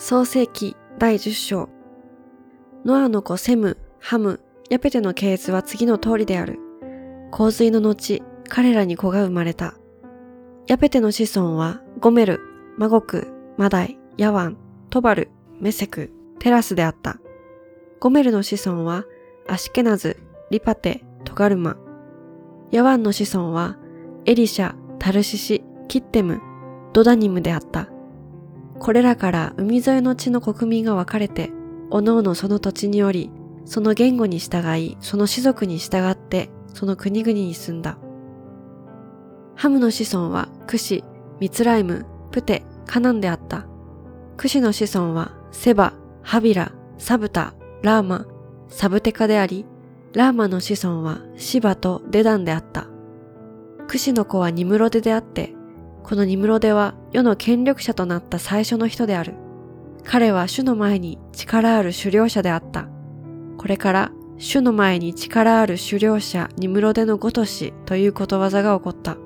創世記第10章。ノアの子セム、ハム、ヤペテの系図は次の通りである。洪水の後、彼らに子が生まれた。ヤペテの子孫は、ゴメル、マゴク、マダイ、ヤワン、トバル、メセク、テラスであった。ゴメルの子孫は、アシケナズ、リパテ、トガルマ。ヤワンの子孫は、エリシャ、タルシシ、キッテム、ドダニムであった。これらから海沿いの地の国民が分かれて、おのおのその土地により、その言語に従い、その種族に従って、その国々に住んだ。ハムの子孫は、クシ、ミツライム、プテ、カナンであった。クシの子孫は、セバ、ハビラ、サブタ、ラーマ、サブテカであり、ラーマの子孫はシバとデダンであった。クシの子はニムロデであって、このニムロデは世の権力者となった最初の人である。彼は主の前に力ある狩猟者であった。これから主の前に力ある狩猟者ニムロデのごとしということわざが起こった。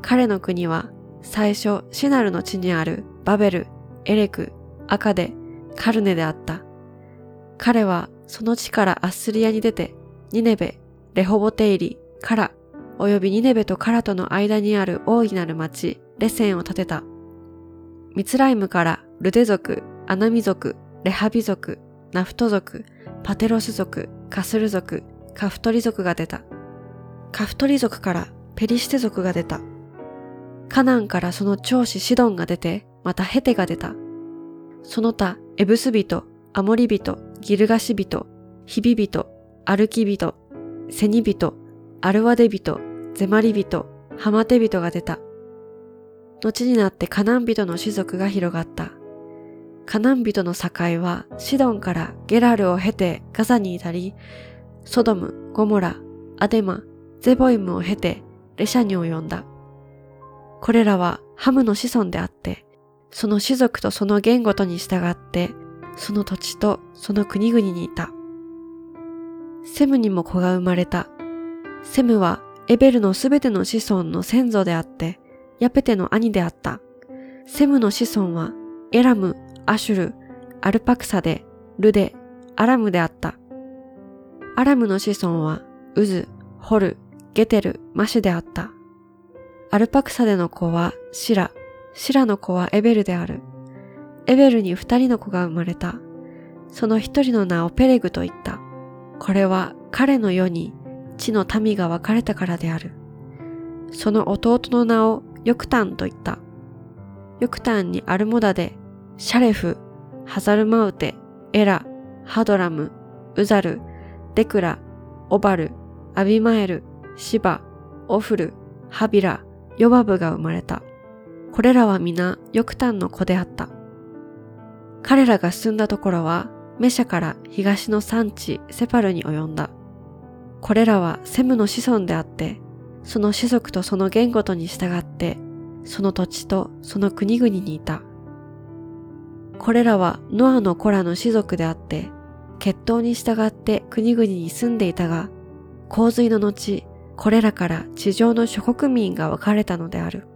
彼の国は最初シナルの地にあるバベル、エレク、アカデ、カルネであった。彼はその地からアッスリアに出て、ニネベ、レホボテイリ、カラ、及びニネベとカラとの間にある大いなる町、レセンを建てた。ミツライムからルデ族、アナミ族、レハビ族、ナフト族、パテロス族、カスル族、カフトリ族が出た。カフトリ族からペリシテ族が出た。カナンからその長子シドンが出て、またヘテが出た。その他、エブス人、アモリ人、ギルガシ人、ヒビ人、アルキ人、セニ人、アルワデ人、ゼマリ人、ハマテ人が出た。後になってカナン人の種族が広がった。カナン人の境はシドンからゲラルを経てガザに至り、ソドム、ゴモラ、アデマ、ゼボイムを経てレシャに及んだ。これらはハムの子孫であって、その種族とその言語とに従って、その土地とその国々にいた。セムにも子が生まれた。セムはエベルのすべての子孫の先祖であって、ヤペテの兄であった。セムの子孫は、エラム、アシュル、アルパクサで、ルデ、アラムであった。アラムの子孫は、ウズ、ホル、ゲテル、マシュであった。アルパクサデの子はシラ、シラの子はエベルである。エベルに二人の子が生まれた。その一人の名をペレグと言った。これは彼の世に地の民が分かれたからである。その弟の名をヨクタンと言った。ヨクタンにアルモダで、シャレフ、ハザルマウテ、エラ、ハドラム、ウザル、デクラ、オバル、アビマエル、シバ、オフル、ハビラ、ヨバブが生まれた。これらは皆ヨクタンの子であった。彼らが住んだところは、メシャから東の産地セパルに及んだ。これらはセムの子孫であって、その種族とその言語とに従って、その土地とその国々にいた。これらはノアの子らの種族であって、血統に従って国々に住んでいたが、洪水の後、これらから地上の諸国民が分かれたのである。